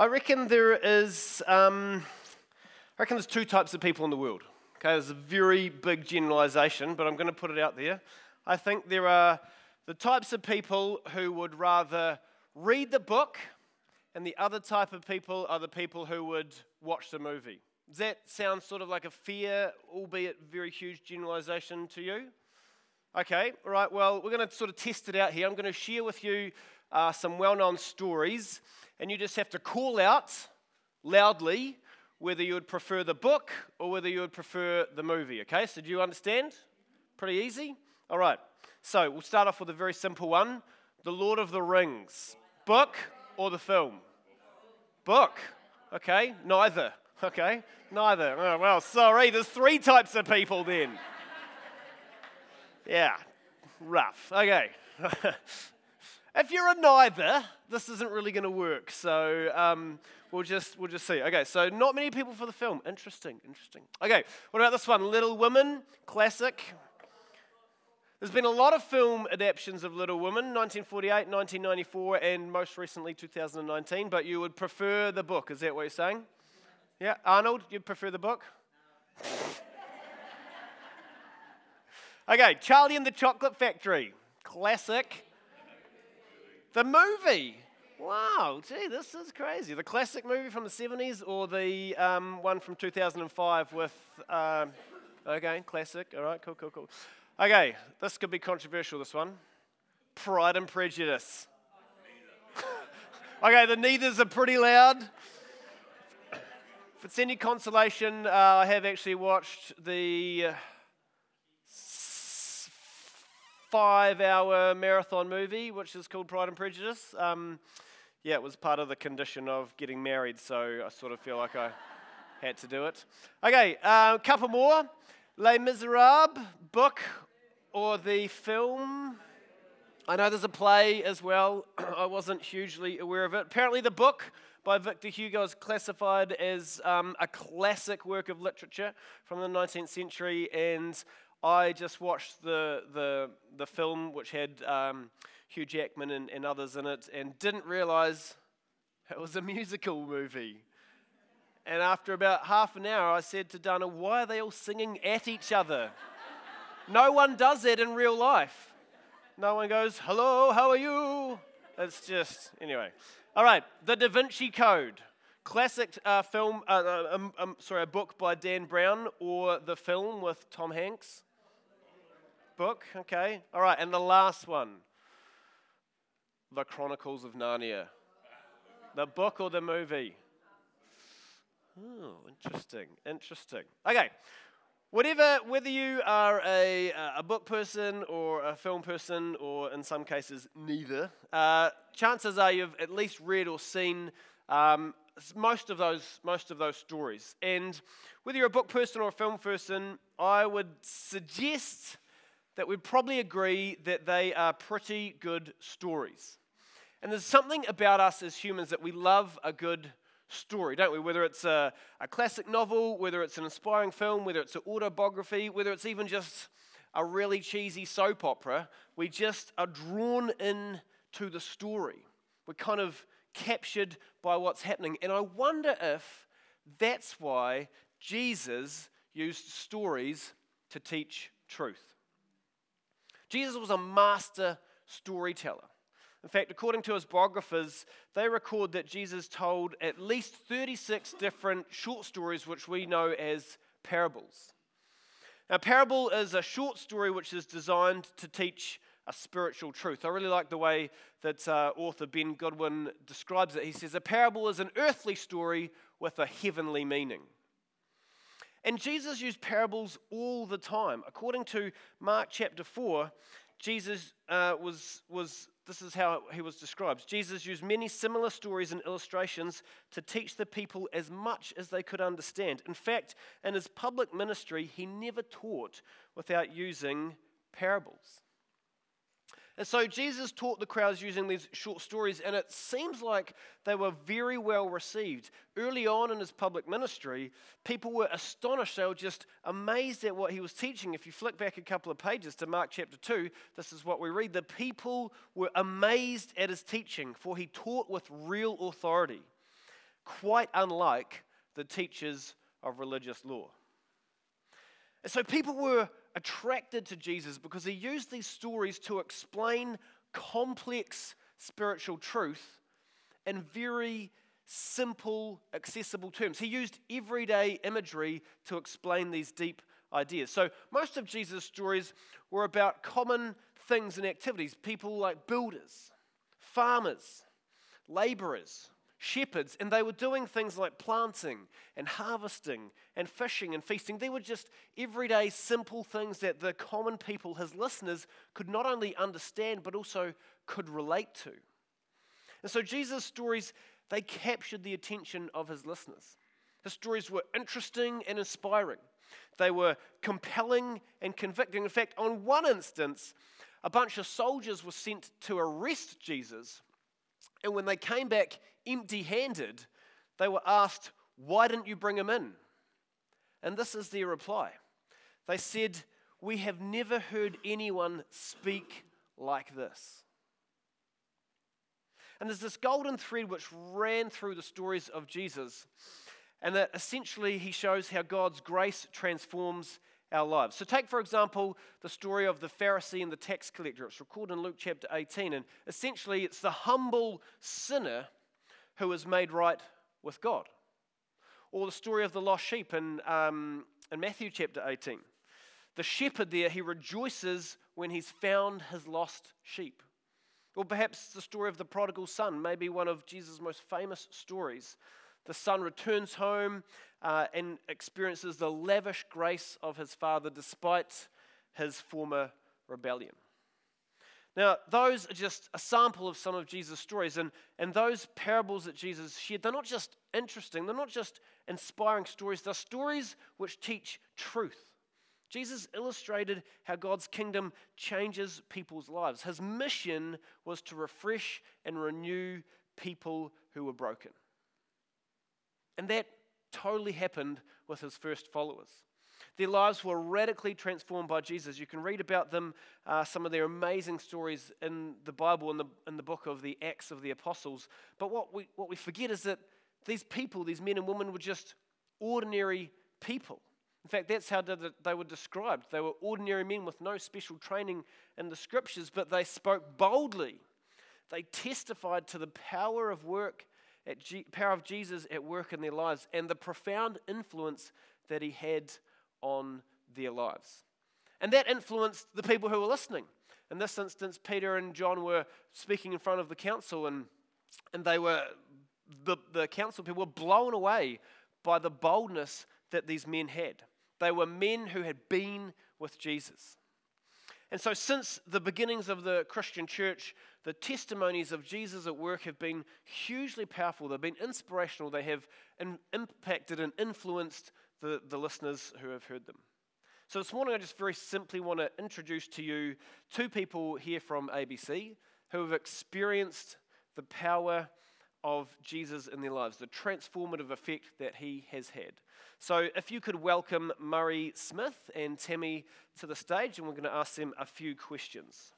I reckon there is, um, I reckon there's two types of people in the world. Okay, there's a very big generalization, but I'm going to put it out there. I think there are the types of people who would rather read the book, and the other type of people are the people who would watch the movie. Does that sound sort of like a fair, albeit very huge generalization to you? Okay, all right, well, we're going to sort of test it out here. I'm going to share with you uh, some well known stories, and you just have to call out loudly whether you would prefer the book or whether you would prefer the movie. Okay, so do you understand? Pretty easy? All right, so we'll start off with a very simple one The Lord of the Rings. Book or the film? Book. Okay, neither. Okay, neither. Oh, well, sorry, there's three types of people then. Yeah, rough. Okay. if you're a neither, this isn't really going to work. So um, we'll just we'll just see. Okay, so not many people for the film. Interesting, interesting. Okay, what about this one? Little Women, classic. There's been a lot of film adaptations of Little Women, 1948, 1994, and most recently 2019. But you would prefer the book? Is that what you're saying? Yeah, Arnold, you'd prefer the book? Okay, Charlie and the Chocolate Factory. Classic. The movie. Wow, gee, this is crazy. The classic movie from the 70s or the um, one from 2005 with. Um, okay, classic. All right, cool, cool, cool. Okay, this could be controversial, this one. Pride and Prejudice. okay, the neithers are pretty loud. If it's any consolation, uh, I have actually watched the five hour marathon movie, which is called Pride and Prejudice. Um, yeah, it was part of the condition of getting married, so I sort of feel like I had to do it. Okay, a uh, couple more Les Miserables, book or the film. I know there's a play as well. I wasn't hugely aware of it. Apparently, the book by Victor Hugo is classified as um, a classic work of literature from the 19th century, and I just watched the, the, the film, which had um, Hugh Jackman and, and others in it, and didn't realize it was a musical movie. And after about half an hour, I said to Dana, Why are they all singing at each other? no one does that in real life. No one goes, Hello, how are you? It's just, anyway. All right, The Da Vinci Code. Classic uh, film, uh, uh um, um, sorry, a book by Dan Brown, or the film with Tom Hanks book. Okay. All right. And the last one The Chronicles of Narnia. The book or the movie? Oh, interesting. Interesting. Okay. Whatever, whether you are a, a book person or a film person, or in some cases neither, uh, chances are you've at least read or seen um, most of those most of those stories. And whether you're a book person or a film person, I would suggest that we'd probably agree that they are pretty good stories. And there's something about us as humans that we love a good story, don't we? Whether it's a, a classic novel, whether it's an inspiring film, whether it's an autobiography, whether it's even just a really cheesy soap opera, we just are drawn in to the story. We're kind of captured by what's happening. And I wonder if that's why Jesus used stories to teach truth. Jesus was a master storyteller. In fact, according to his biographers, they record that Jesus told at least 36 different short stories, which we know as parables. Now, parable is a short story which is designed to teach a spiritual truth. I really like the way that uh, author Ben Goodwin describes it. He says, A parable is an earthly story with a heavenly meaning. And Jesus used parables all the time. According to Mark chapter 4, Jesus uh, was, was, this is how he was described. Jesus used many similar stories and illustrations to teach the people as much as they could understand. In fact, in his public ministry, he never taught without using parables. And so Jesus taught the crowds using these short stories, and it seems like they were very well received. Early on in his public ministry, people were astonished. They were just amazed at what he was teaching. If you flick back a couple of pages to Mark chapter 2, this is what we read. The people were amazed at his teaching, for he taught with real authority. quite unlike the teachers of religious law. And so people were attracted to Jesus because he used these stories to explain complex spiritual truth in very simple, accessible terms. He used everyday imagery to explain these deep ideas. So most of Jesus' stories were about common things and activities. People like builders, farmers, laborers, shepherds, and they were doing things like planting and harvesting and fishing and feasting. They were just everyday, simple things that the common people, his listeners, could not only understand but also could relate to. And so Jesus' stories, they captured the attention of his listeners. His stories were interesting and inspiring. They were compelling and convicting. In fact, on one instance, a bunch of soldiers were sent to arrest Jesus. And when they came back empty handed, they were asked, Why didn't you bring him in? And this is their reply. They said, We have never heard anyone speak like this. And there's this golden thread which ran through the stories of Jesus, and that essentially he shows how God's grace transforms our lives. So, take for example the story of the Pharisee and the tax collector. It's recorded in Luke chapter 18, and essentially it's the humble sinner who is made right with God. Or the story of the lost sheep in, um, in Matthew chapter 18. The shepherd there, he rejoices when he's found his lost sheep. Or perhaps the story of the prodigal son, maybe one of Jesus' most famous stories. The son returns home uh, and experiences the lavish grace of his father despite his former rebellion. Now, those are just a sample of some of Jesus' stories, and, and those parables that Jesus shared, they're not just interesting, they're not just inspiring stories, they're stories which teach truth. Jesus illustrated how God's kingdom changes people's lives. His mission was to refresh and renew people who were broken. And that totally happened with his first followers. Their lives were radically transformed by Jesus. You can read about them, uh, some of their amazing stories in the Bible, in the, in the book of the Acts of the Apostles. But what we, what we forget is that these people, these men and women, were just ordinary people. In fact, that's how they were described. They were ordinary men with no special training in the scriptures, but they spoke boldly. They testified to the power of work at G- power of Jesus at work in their lives and the profound influence that he had on their lives. And that influenced the people who were listening. In this instance, Peter and John were speaking in front of the council, and, and they were, the, the council people were blown away by the boldness that these men had. They were men who had been with Jesus. And so, since the beginnings of the Christian church, the testimonies of Jesus at work have been hugely powerful. They've been inspirational. They have in, impacted and influenced the, the listeners who have heard them. So, this morning, I just very simply want to introduce to you two people here from ABC who have experienced the power of Jesus in their lives, the transformative effect that he has had. So, if you could welcome Murray Smith and Tammy to the stage, and we're going to ask them a few questions.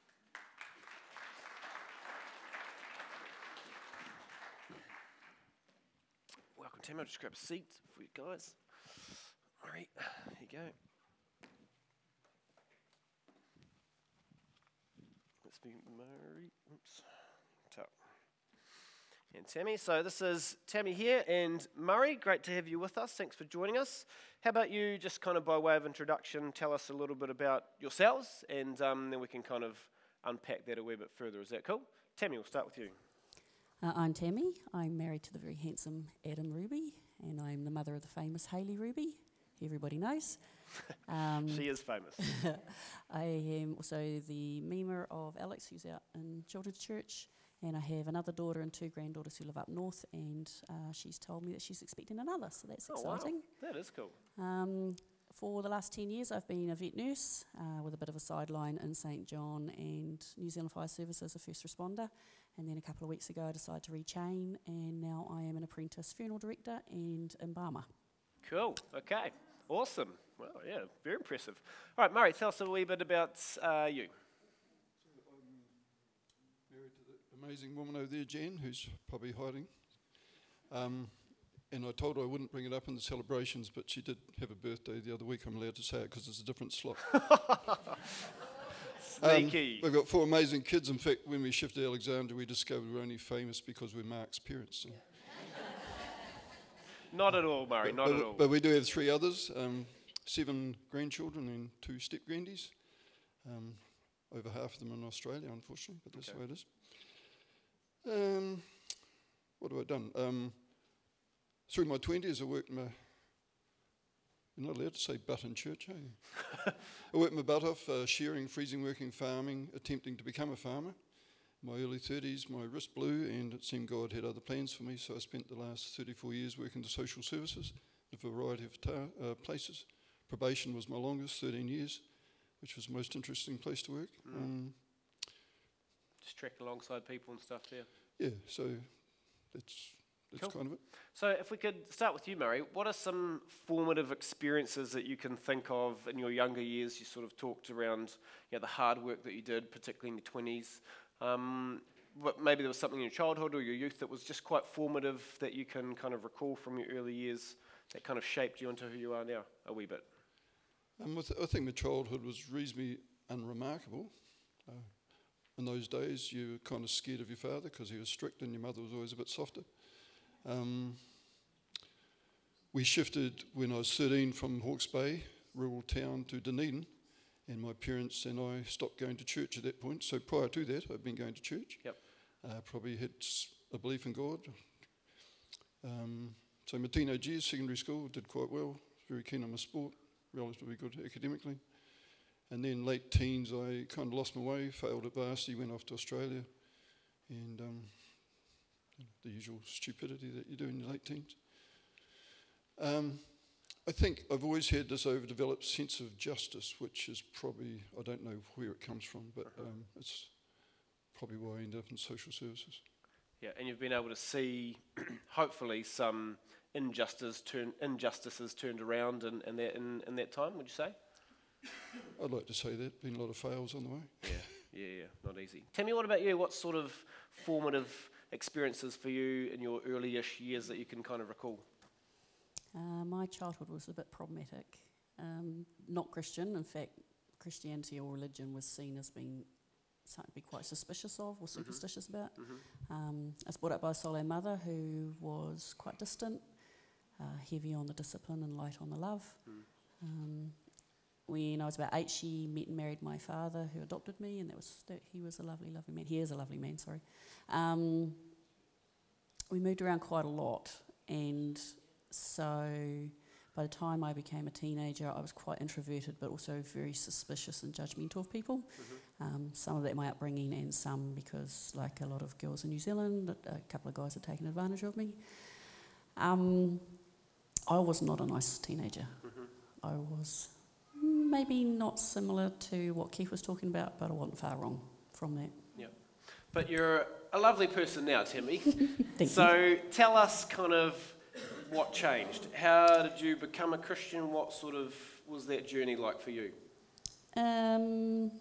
Welcome, Tammy. I'll just grab a seat for you guys. Murray, here you go. Let's be Murray. Oops. And Tammy. So this is Tammy here and Murray. Great to have you with us. Thanks for joining us. How about you, just kind of by way of introduction, tell us a little bit about yourselves, and um, then we can kind of unpack that a wee bit further. Is that cool? Tammy, we'll start with you. Uh, I'm Tammy. I'm married to the very handsome Adam Ruby, and I'm the mother of the famous Hayley Ruby, everybody knows. Um, she is famous. I am also the mimer of Alex, who's out in Children's Church. And I have another daughter and two granddaughters who live up north, and uh, she's told me that she's expecting another, so that's oh, exciting. Wow. That is cool. Um, for the last 10 years, I've been a vet nurse uh, with a bit of a sideline in St John and New Zealand Fire Service as a first responder. And then a couple of weeks ago, I decided to rechain, and now I am an apprentice funeral director and embalmer. Cool. Okay. Awesome. Well, yeah, very impressive. All right, Murray, tell us a wee bit about uh, you. To the amazing woman over there, Jen, who's probably hiding. Um, and I told her I wouldn't bring it up in the celebrations, but she did have a birthday the other week. I'm allowed to say it because it's a different slot. Um, Sneaky. we've got four amazing kids. In fact, when we shifted to Alexandra, we discovered we're only famous because we're Mark's parents. so- Not at all, Murray, not but, at all. but we do have three others um, seven grandchildren and two step grandies. Um, over half of them in Australia, unfortunately, but that's Okay. the way it is. Um, what have I done? Um, through my 20s, I worked my. You're not allowed to say butt in church, are you? I worked my butt off, uh, shearing, freezing, working, farming, attempting to become a farmer. My early 30s, my wrist blew, and it seemed God had other plans for me, so I spent the last 34 years working to social services, a variety of ta- uh, places. Probation was my longest, 13 years, which was the most interesting place to work. Mm. Um, Just trek alongside people and stuff there. yeah, so that's, that's Cool. kind of it. So, if we could start with you, Murray, what are some formative experiences that you can think of in your younger years? You sort of talked around you know, the hard work that you did, particularly in your 20s. Um, but maybe there was something in your childhood or your youth that was just quite formative that you can kind of recall from your early years that kind of shaped you into who you are now a wee bit. Um, I, think my childhood was reasonably unremarkable. Uh, in those days, you were kind of scared of your father because he was strict and your mother was always a bit softer. Um, we shifted when I was 13 from Hawke's Bay, rural town, to Dunedin, and my parents and I stopped going to church at that point. So prior to that, I'd been going to church. Yep. Uh, probably had a belief in God. Um, so my teenage years, secondary school, did quite well. Very keen on my sport relatively good academically. And then late teens, I kind of lost my way, failed at varsity, went off to Australia, and um, the usual stupidity that you do in your late teens. Um, I think I've always had this overdeveloped sense of justice, which is probably, I don't know where it comes from, but um, it's probably why I ended up in social services. Yeah, and you've been able to see, hopefully, some injustice turn, injustices turned around in, in, that, in, in that time, would you say? I'd like to say that, been a lot of fails on the way. Yeah, yeah, yeah, not easy. Tell me, what about you? What sort of formative experiences for you in your early-ish years that you can kind of recall? Uh, my childhood was a bit problematic. Um, not Christian, in fact, Christianity or religion was seen as being something to be quite suspicious of or superstitious about. Um, I was brought up by a solo mother who was quite distant, uh, heavy on the discipline and light on the love. Um, when I was about eight, she met and married my father, who adopted me, and that was that he was a lovely, lovely man. He is a lovely man, sorry. Um, we moved around quite a lot, and so by the time I became a teenager, I was quite introverted, but also very suspicious and judgmental of people. Um, some of that my upbringing, and some because, like a lot of girls in New Zealand, a a couple of guys had taken advantage of me. Um, I was not a nice teenager. I was maybe not similar to what Keith was talking about, but I wasn't far wrong from that. Yeah, But you're a lovely person now, Timmy. Thank you. so tell us kind of what changed. How did you become a Christian? What sort of was that journey like for you? Um,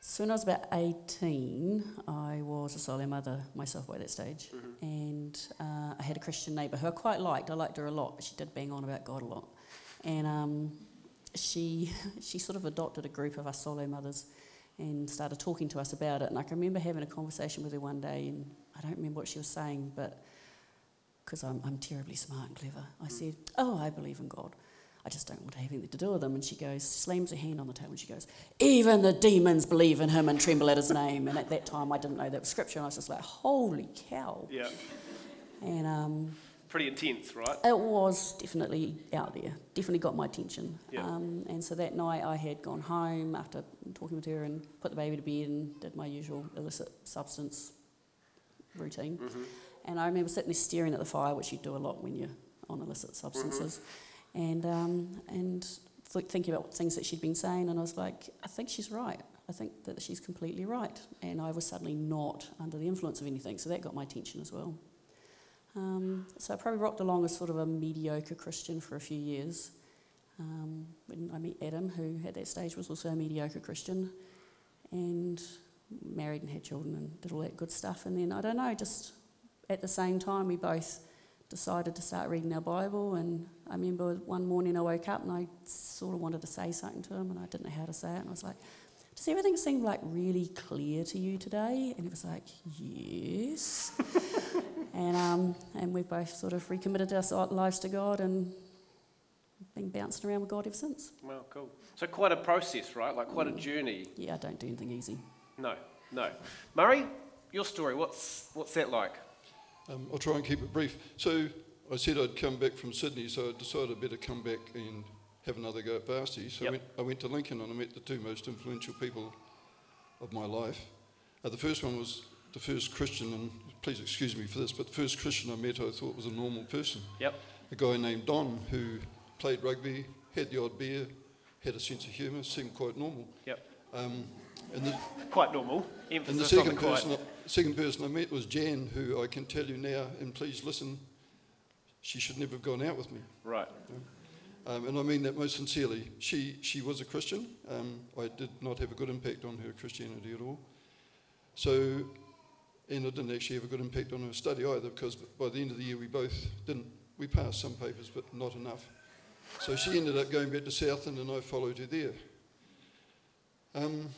so when I was about 18, I was a solo mother myself by that stage. And uh, I had a Christian neighbour who I quite liked. I liked her a lot, but she did bang on about God a lot. And um, she, she sort of adopted a group of us solo mothers and started talking to us about it. And I can remember having a conversation with her one day, and I don't remember what she was saying, but because I'm, I'm terribly smart and clever, I said, Oh, I believe in God. I just don't want to have anything to do with him. And she goes, slams her hand on the table, and she goes, Even the demons believe in him and tremble at his name. And at that time, I didn't know that was scripture, and I was just like, Holy cow. Yeah. And um, Pretty intense, right? it was definitely out there, definitely got my attention. Yeah. Um, and so that night I had gone home after talking with her and put the baby to bed and did my usual illicit substance routine. And I remember sitting there staring at the fire, which you do a lot when you're on illicit substances, and, um, and th- thinking about things that she'd been saying. And I was like, I think she's right. I think that she's completely right. And I was suddenly not under the influence of anything, so that got my attention as well. Um, so I probably rocked along as sort of a mediocre Christian for a few years. Um, when I met Adam, who at that stage was also a mediocre Christian, and married and had children and did all that good stuff. And then I don't know, just at the same time, we both decided to start reading our Bible. And I remember one morning I woke up and I sort of wanted to say something to him, and I didn't know how to say it. And I was like, Does everything seem like really clear to you today? And he was like, Yes. and, um, and we've both sort of recommitted our lives to God and been bouncing around with God ever since. Well, cool. So quite a process, right? Like quite a journey. Yeah, I don't do anything easy. No, no. Murray, your story. What's what's that like? Um, I'll try and keep it brief. So I said I'd come back from Sydney, so I decided I'd better come back and have another go at Varsity. So Yep. I, went, I went to Lincoln and I met the two most influential people of my life. Uh, the first one was the first Christian, and please excuse me for this, but the first Christian I met I thought was a normal person. Yep. A guy named Don who played rugby, had the odd beer, had a sense of humour, seemed quite normal. Yep. Um, and the, Quite normal. and the Emphasis on the second quite. Second person I met was Jan, who I can tell you now, and please listen, she should never have gone out with me. Right. Um, and I mean that most sincerely. She, she was a Christian. Um, I did not have a good impact on her Christianity at all. So, and I didn't actually have a good impact on her study either, because by the end of the year we both didn't, we passed some papers, but not enough. So she ended up going back to Southland, and I followed her there. Um,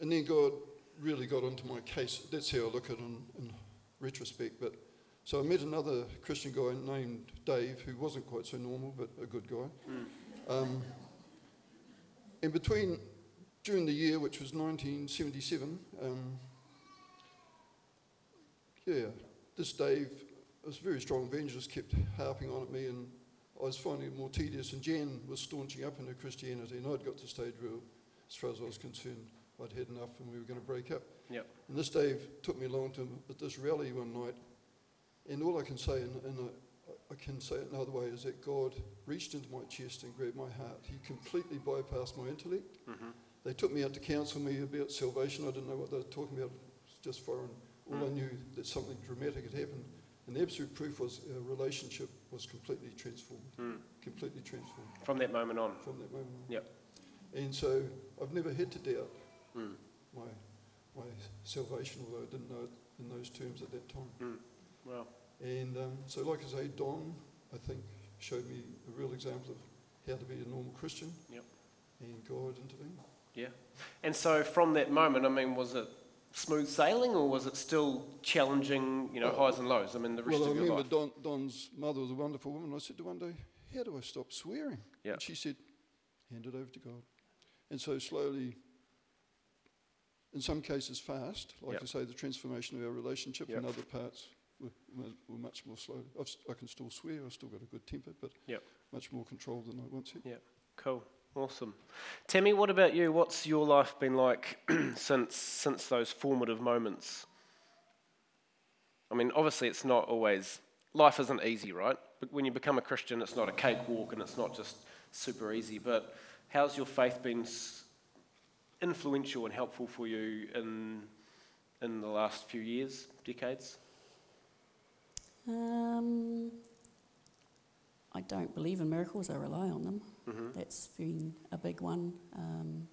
and then God really got onto my case. That's how I look at it in, in retrospect. But so I met another Christian guy named Dave, who wasn't quite so normal, but a good guy. Um, and between during the year, which was 1977, um, yeah, this Dave was a very strong evangelist, kept harping on at me, and I was finding it more tedious. And Jan was staunching up in her Christianity, and I'd got to stage where, as far as I was concerned, I'd had enough, and we were going to break up. Yep. And this Dave took me along to at this rally one night, and all I can say, and, and I, I can say it another way, is that God reached into my chest and grabbed my heart. He completely bypassed my intellect. Mm-hmm. They took me out to counsel me about salvation. I didn't know what they were talking about. It was just foreign. All I knew that something dramatic had happened. And the absolute proof was our relationship was completely transformed. Mm. Completely transformed From that moment on. from that moment on. Yep. And so I've never had to doubt Mm. my, my salvation, although I didn't know it in those terms at that time. Mm. Well, And um, so, like I say, Don, I think, showed me a real example of how to be a normal Christian. Yep. And God intervened. yeah. And so from that moment, I mean, was it smooth sailing or was it still challenging, you know, Well, highs and lows? I mean, the rest Well, I of your remember life. Don, Don's mother was a wonderful woman. I said to one day, How do I stop swearing? Yeah. And she said, Hand it over to God. And so, slowly, in some cases fast, like Yep. I say, the transformation of our relationship, Yep. in other parts were, much more slow. I've, I can still swear, I've still got a good temper, but Yep. much more control than I once had. Cool. Awesome. Tammy, what about you? What's your life been like since since those formative moments? I mean, obviously it's not always life isn't easy, right? But when you become a Christian, it's not a cakewalk and it's not just super easy. But how's your faith been influential and helpful for you in in the last few years, decades? Um, I don't believe in miracles, I rely on them. Mm-hmm. That's been a big one. Um,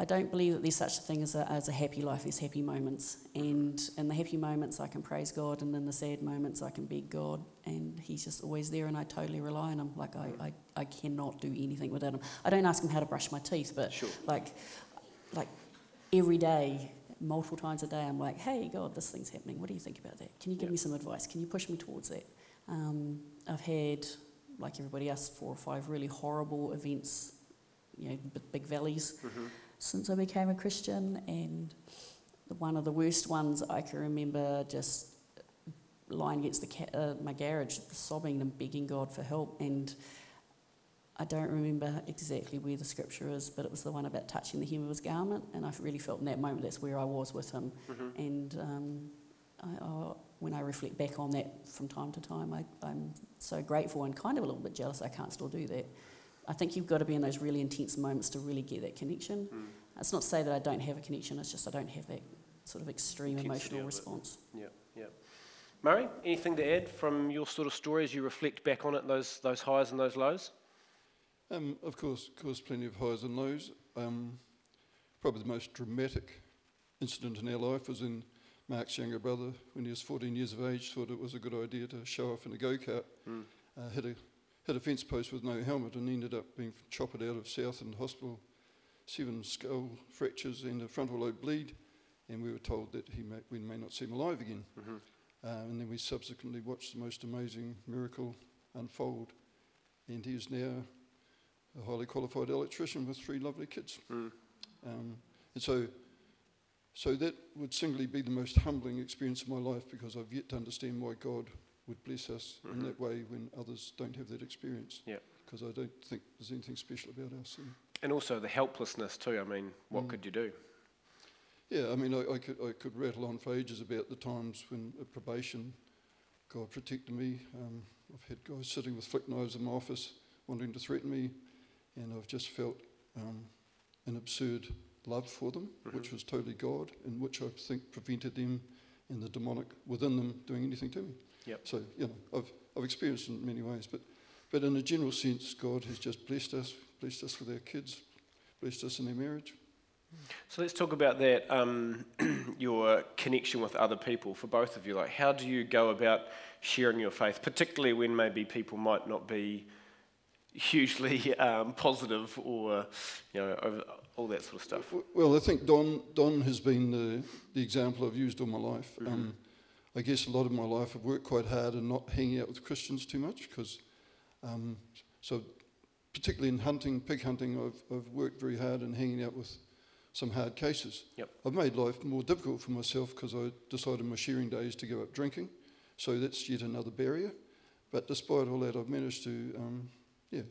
I don't believe that there's such a thing as a, as a happy life, there's happy moments. And in the happy moments, I can praise God, and in the sad moments, I can beg God, and He's just always there, and I totally rely on Him. Like, I, I, I cannot do anything without Him. I don't ask Him how to brush my teeth, but Sure. like, like every day, multiple times a day, I'm like, hey, God, this thing's happening. What do you think about that? Can you give me some advice? Can you push me towards that? Um, I've had, like everybody else, four or five really horrible events, you know, b- big valleys Mm-hmm. Since I became a Christian, and one of the worst ones I can remember just lying against the ca- uh, my garage, sobbing and begging God for help. And I don't remember exactly where the scripture is, but it was the one about touching the hem of his garment, and I really felt in that moment that's where I was with him. Mm-hmm. And um, I, I, when I reflect back on that from time to time, I, I'm so grateful and kind of a little bit jealous I can't still do that. I think you've got to be in those really intense moments to really get that connection. Mm. It's not to say that I don't have a connection, it's just I don't have that sort of extreme Intensity emotional of response. Yeah, yeah. Murray, anything to add from your sort of story as you reflect back on it, those those highs and those lows? Um, of course, of course, plenty of highs and lows. Um, probably the most dramatic incident in our life was in Mark's younger brother, when he was 14 years of age, thought it was a good idea to show off in a go kart. Mm. Uh, hit, a, hit a fence post with no helmet and ended up being chopped out of Southland Hospital. Seven skull fractures and a frontal lobe bleed, and we were told that he may, we may not see him alive again. Mm-hmm. Uh, and then we subsequently watched the most amazing miracle unfold. And he is now a highly qualified electrician with three lovely kids. Mm. Um, and so, so that would singly be the most humbling experience of my life because I've yet to understand why God would bless us in Mhm. that way when others don't have that experience. Yep. Because I don't think there's anything special about our sin. And also the helplessness too. I mean, what Mm. could you do? Yeah, I mean, I, I, could, I could rattle on for ages about the times when at probation, God protected me. Um, I've had guys sitting with flick knives in my office wanting to threaten me, and I've just felt um, an absurd love for them, which Mhm. was totally God, and which I think prevented them and the demonic within them doing anything to me. Yep. So, you know, I've, I've experienced it in many ways, but, but in a general sense, God has just blessed us, blessed us with our kids, blessed us in our marriage. So let's talk about that. Um, your connection with other people for both of you. Like, how do you go about sharing your faith, particularly when maybe people might not be hugely um, positive or you know all that sort of stuff? Well, I think Don, Don has been the, the example I've used all my life. Mhm. Um, I guess a lot of my life I've worked quite hard and not hanging out with Christians too much because, um, so particularly in hunting, pig hunting, I've, I've worked very hard and hanging out with some hard cases. Yep. I've made life more difficult for myself because I decided my shearing days to give up drinking, so that's yet another barrier. But despite all that, I've managed to, um, yeah,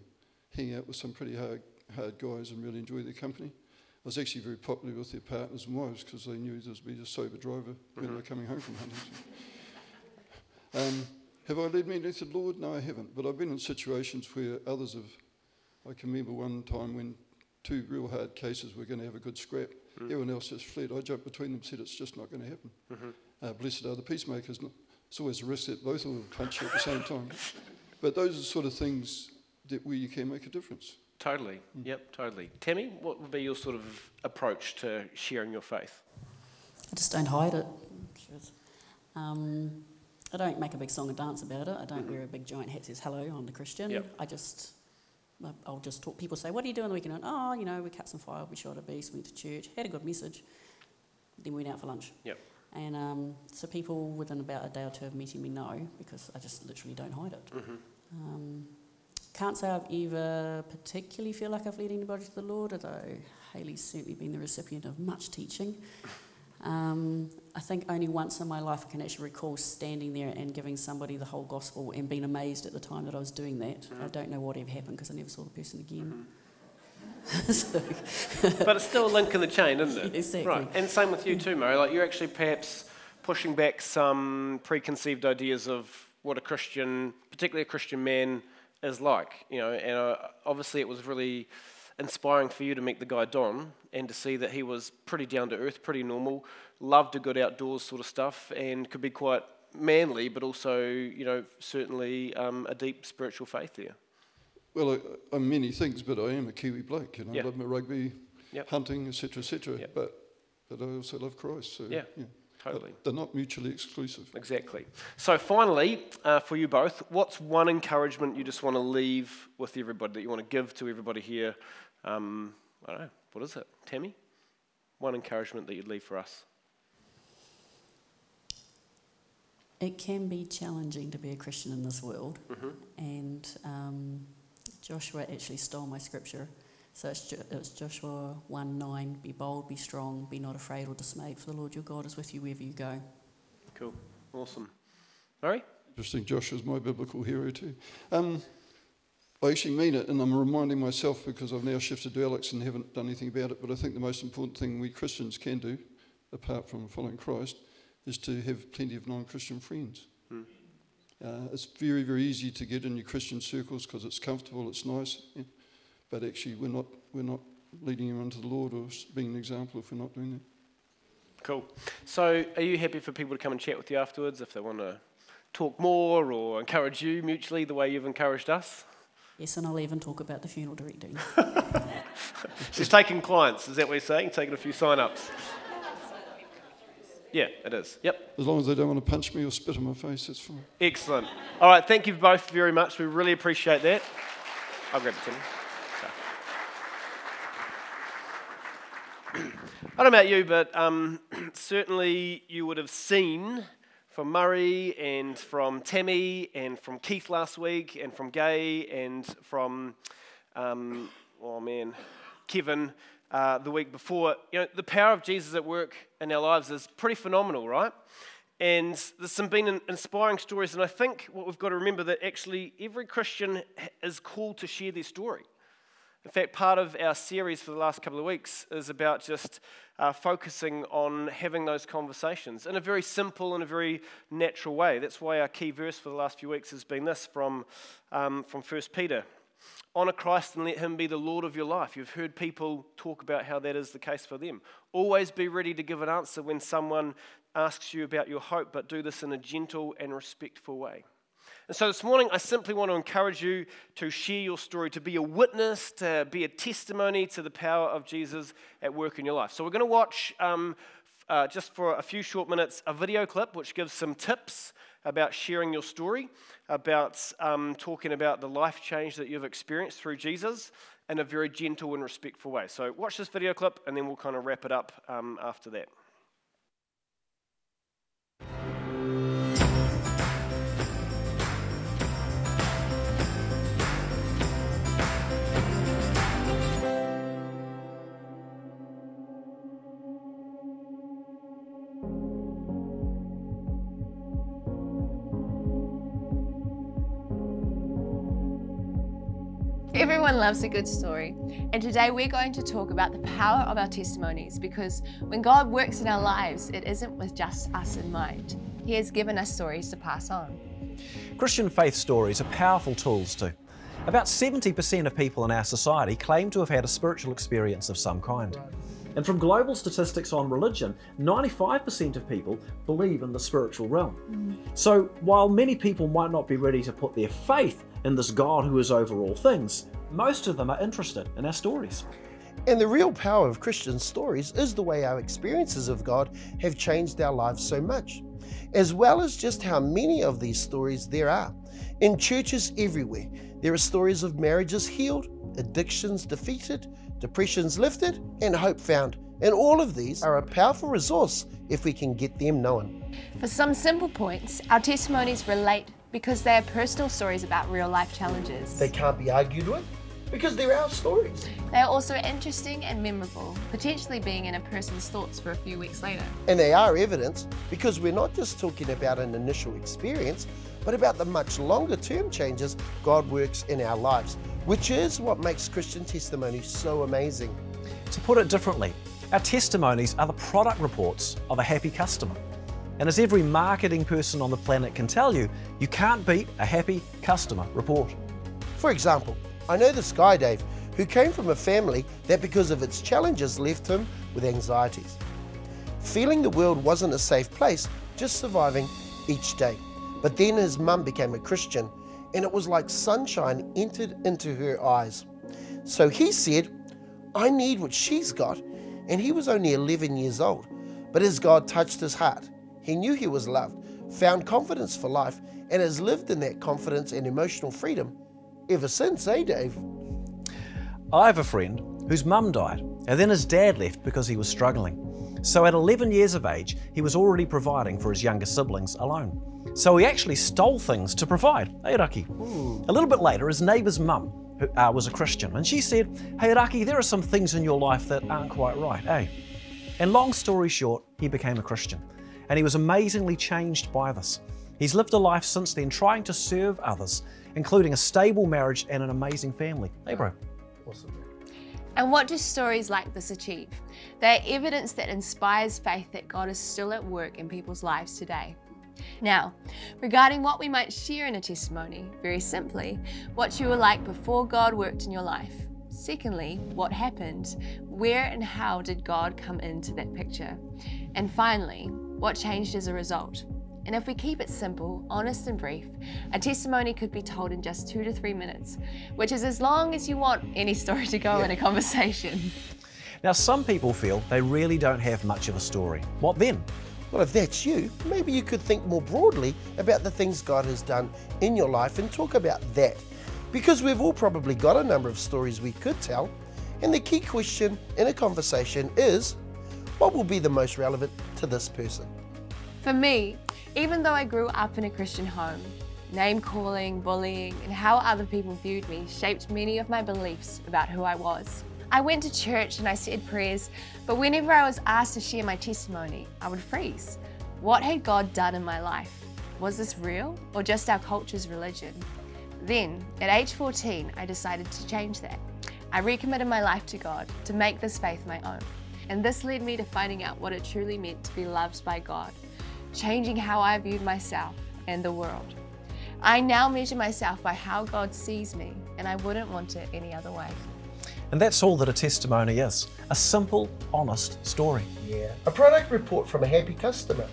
hang out with some pretty hard, hard guys and really enjoy their company. I was actually very popular with their partners and wives because they knew there would be a sober driver when they were coming home from hunting. um, have I led many to the Lord? No, I haven't. But I've been in situations where others have. I can remember one time when two real hard cases were going to have a good scrap. Mm. Everyone else just fled. I jumped between them, said it's just not going to happen. Mhm. Uh, blessed are the peacemakers. It's always a risk that both of them punch you at the same time. But those are the sort of things that where you can make a difference. Totally. Mm. Yep. Totally. Tammy, what would be your sort of approach to sharing your faith? I just don't hide it. Um, I don't make a big song and dance about it. I don't Mhm. wear a big giant hat that says hello, I'm the Christian. Yep. I just, I- I'll just talk. People say, What do you do on the weekend? Oh, you know, we cut some fire, we shot a beast, went to church, had a good message, then we went out for lunch. Yep. And um, so people within about a day or two of meeting me know because I just literally don't hide it. Mm-hmm. Um, can't say I've ever particularly feel like I've led anybody to the Lord, although Haley's certainly been the recipient of much teaching. Um, I think only once in my life I can actually recall standing there and giving somebody the whole gospel and being amazed at the time that I was doing that. Mhm. I don't know what ever happened because I never saw the person again. Mm-hmm. but it's still a link in the chain, isn't it? Exactly. Right. And same with you too, Murray. Like you're actually perhaps pushing back some preconceived ideas of what a Christian, particularly a Christian man, is like. You know, and uh, obviously it was really inspiring for you to meet the guy Don and to see that he was pretty down to earth, pretty normal, loved a good outdoors sort of stuff, and could be quite manly, but also you know certainly um, a deep spiritual faith there. Well, I, I'm many things, but I am a Kiwi bloke. You know, Yeah. I love my rugby, Yep. hunting, etc., etc. Yep. But but I also love Christ. So Yeah. But Totally. they're not mutually exclusive. Exactly. So, finally, uh, for you both, what's one encouragement you just want to leave with everybody that you want to give to everybody here? Um, I don't know. What is it? Tammy? One encouragement that you'd leave for us? it can be challenging to be a Christian in this world. Mm-hmm. And um, Joshua actually stole my scripture. So it's, jo- it's Joshua 1 9, be bold, be strong, be not afraid or dismayed, for the Lord your God is with you wherever you go. Cool. Awesome. Murray? Interesting. Joshua's my biblical hero too. Um, I actually mean it, and I'm reminding myself because I've now shifted to Alex and haven't done anything about it. But I think the most important thing we Christians can do, apart from following Christ, is to have plenty of non-Christian friends. Hmm. Uh, it's very, very easy to get in your Christian circles because it's comfortable, it's nice, yeah. But actually we're not we're not leading them into the Lord or being an example if we're not doing that. Cool. So, are you happy for people to come and chat with you afterwards if they want to talk more or encourage you mutually the way you've encouraged us? Yes, and I'll even talk about the funeral directing. She's taking clients, is that what you're saying? Taking a few sign ups. Yeah, it is. Yep. As long as they don't want to punch me or spit in my face, that's fine. Excellent. All right, thank you both very much. We really appreciate that. I'll grab it, I don't know about you, but um, certainly you would have seen from Murray and from Tammy and from Keith last week and from Gay and from, um, oh man, Kevin uh, the week before. You know, the power of Jesus at work in our lives is pretty phenomenal, right? And there's some been inspiring stories, and I think what we've got to remember that actually every Christian is called to share their story. In fact, part of our series for the last couple of weeks is about just uh, focusing on having those conversations in a very simple and a very natural way. That's why our key verse for the last few weeks has been this from, um, from 1 Peter. Honor Christ and let Him be the Lord of your life. You've heard people talk about how that is the case for them. Always be ready to give an answer when someone asks you about your hope, but do this in a gentle and respectful way. And so this morning, I simply want to encourage you to share your story, to be a witness, to be a testimony to the power of Jesus at work in your life. So we're going to watch, um, uh, just for a few short minutes, a video clip which gives some tips about sharing your story, about um, talking about the life change that you've experienced through Jesus in a very gentle and respectful way. So watch this video clip, and then we'll kind of wrap it up um, after that. Everyone loves a good story, and today we're going to talk about the power of our testimonies because when God works in our lives, it isn't with just us in mind. He has given us stories to pass on. Christian faith stories are powerful tools too. About 70% of people in our society claim to have had a spiritual experience of some kind. And from global statistics on religion, 95% of people believe in the spiritual realm. Mm. So while many people might not be ready to put their faith in this God who is over all things, most of them are interested in our stories. And the real power of Christian stories is the way our experiences of God have changed our lives so much, as well as just how many of these stories there are. In churches everywhere, there are stories of marriages healed, addictions defeated, depressions lifted, and hope found. And all of these are a powerful resource if we can get them known. For some simple points, our testimonies relate because they are personal stories about real life challenges. They can't be argued with because they're our stories. They are also interesting and memorable, potentially being in a person's thoughts for a few weeks later. And they are evidence because we're not just talking about an initial experience, but about the much longer term changes God works in our lives, which is what makes Christian testimony so amazing. To put it differently, our testimonies are the product reports of a happy customer. And as every marketing person on the planet can tell you, you can't beat a happy customer report. For example, I know this guy, Dave, who came from a family that, because of its challenges, left him with anxieties. Feeling the world wasn't a safe place, just surviving each day. But then his mum became a Christian, and it was like sunshine entered into her eyes. So he said, I need what she's got. And he was only 11 years old. But as God touched his heart, he knew he was loved, found confidence for life, and has lived in that confidence and emotional freedom ever since, eh, Dave? I have a friend whose mum died, and then his dad left because he was struggling. So at 11 years of age, he was already providing for his younger siblings alone. So he actually stole things to provide. Hey, Raki. A little bit later, his neighbour's mum who, uh, was a Christian, and she said, Hey, Raki, there are some things in your life that aren't quite right, eh? And long story short, he became a Christian and he was amazingly changed by this. He's lived a life since then trying to serve others, including a stable marriage and an amazing family. Hey, bro. Awesome. And what do stories like this achieve? They are evidence that inspires faith that God is still at work in people's lives today. Now, regarding what we might share in a testimony, very simply, what you were like before God worked in your life. Secondly, what happened? Where and how did God come into that picture? And finally, what changed as a result? And if we keep it simple, honest, and brief, a testimony could be told in just two to three minutes, which is as long as you want any story to go yeah. in a conversation. Now, some people feel they really don't have much of a story. What then? Well, if that's you, maybe you could think more broadly about the things God has done in your life and talk about that. Because we've all probably got a number of stories we could tell, and the key question in a conversation is what will be the most relevant to this person? For me, even though I grew up in a Christian home, name calling, bullying, and how other people viewed me shaped many of my beliefs about who I was. I went to church and I said prayers, but whenever I was asked to share my testimony, I would freeze. What had God done in my life? Was this real or just our culture's religion? Then, at age 14, I decided to change that. I recommitted my life to God to make this faith my own. And this led me to finding out what it truly meant to be loved by God, changing how I viewed myself and the world. I now measure myself by how God sees me, and I wouldn't want it any other way. And that's all that a testimony is a simple, honest story. Yeah. A product report from a happy customer.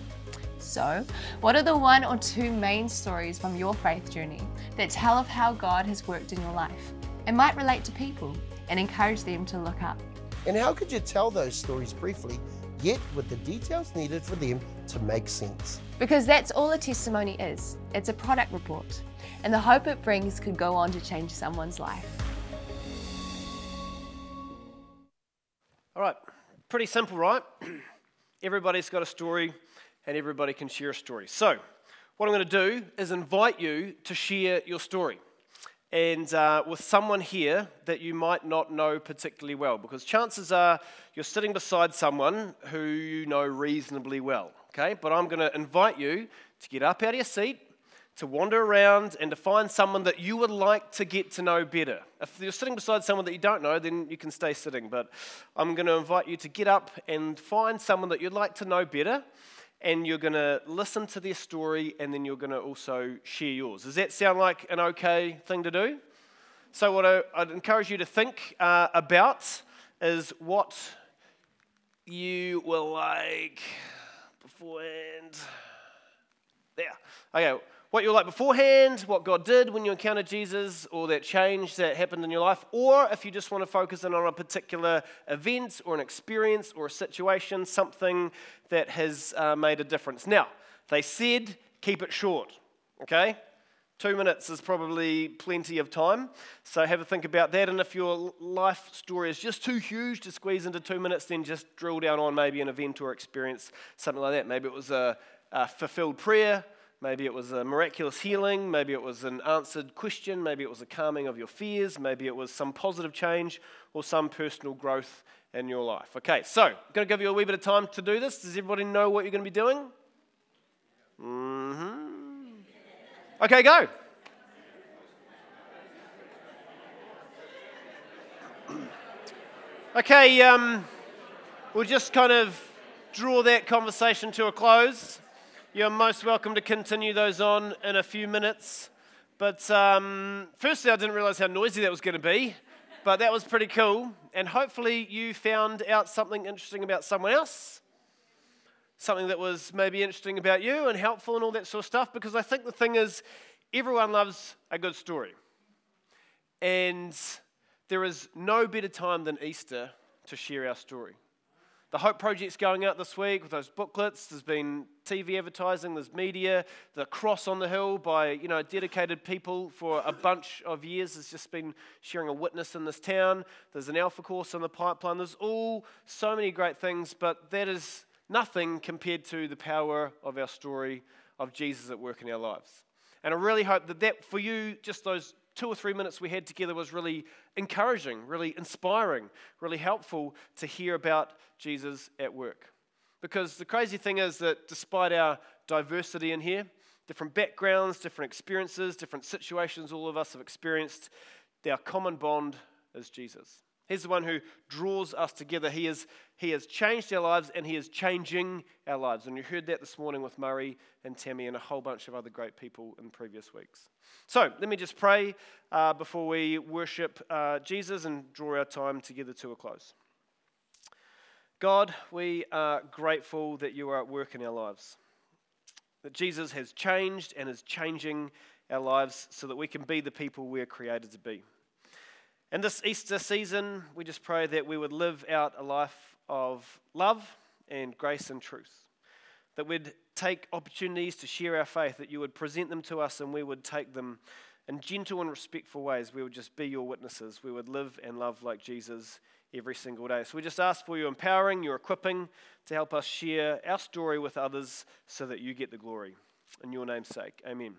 So, what are the one or two main stories from your faith journey that tell of how God has worked in your life and might relate to people and encourage them to look up? And how could you tell those stories briefly, yet with the details needed for them to make sense? Because that's all a testimony is it's a product report, and the hope it brings could go on to change someone's life. All right, pretty simple, right? Everybody's got a story and everybody can share a story. So, what I'm going to do is invite you to share your story and uh, with someone here that you might not know particularly well, because chances are you're sitting beside someone who you know reasonably well, okay? But I'm going to invite you to get up out of your seat, to wander around, and to find someone that you would like to get to know better. If you're sitting beside someone that you don't know, then you can stay sitting, but I'm going to invite you to get up and find someone that you'd like to know better and you're going to listen to their story and then you're going to also share yours. Does that sound like an okay thing to do? So, what I, would encourage you to think uh, about is what you were like beforehand. There. Okay, what you were like beforehand, what God did when you encountered Jesus, or that change that happened in your life, or if you just want to focus in on a particular event or an experience or a situation, something that has uh, made a difference. Now, they said keep it short, okay? Two minutes is probably plenty of time. So have a think about that. And if your life story is just too huge to squeeze into two minutes, then just drill down on maybe an event or experience, something like that. Maybe it was a, a fulfilled prayer, Maybe it was a miraculous healing. Maybe it was an answered question. Maybe it was a calming of your fears. Maybe it was some positive change or some personal growth in your life. Okay, so I'm going to give you a wee bit of time to do this. Does everybody know what you're going to be doing? Mm-hmm. Okay, go. Okay, um, we'll just kind of draw that conversation to a close. You're most welcome to continue those on in a few minutes. But um, firstly, I didn't realize how noisy that was going to be, but that was pretty cool. And hopefully, you found out something interesting about someone else, something that was maybe interesting about you and helpful and all that sort of stuff. Because I think the thing is, everyone loves a good story. And there is no better time than Easter to share our story. The Hope Project's going out this week with those booklets. There's been TV advertising, there's media. The Cross on the Hill by you know dedicated people for a bunch of years has just been sharing a witness in this town. There's an Alpha course in the pipeline. There's all so many great things, but that is nothing compared to the power of our story of Jesus at work in our lives. And I really hope that that for you, just those two or three minutes we had together was really encouraging, really inspiring, really helpful to hear about Jesus at work. Because the crazy thing is that despite our diversity in here, different backgrounds, different experiences, different situations all of us have experienced, our common bond is Jesus. He's the one who draws us together. He, is, he has changed our lives and He is changing our lives. And you heard that this morning with Murray and Tammy and a whole bunch of other great people in previous weeks. So let me just pray uh, before we worship uh, Jesus and draw our time together to a close. God, we are grateful that you are at work in our lives, that Jesus has changed and is changing our lives so that we can be the people we're created to be. And this Easter season, we just pray that we would live out a life of love and grace and truth. that we'd take opportunities to share our faith, that you would present them to us and we would take them in gentle and respectful ways. We would just be your witnesses. We would live and love like Jesus every single day. So we just ask for your empowering, your equipping to help us share our story with others so that you get the glory. In your name's sake, amen.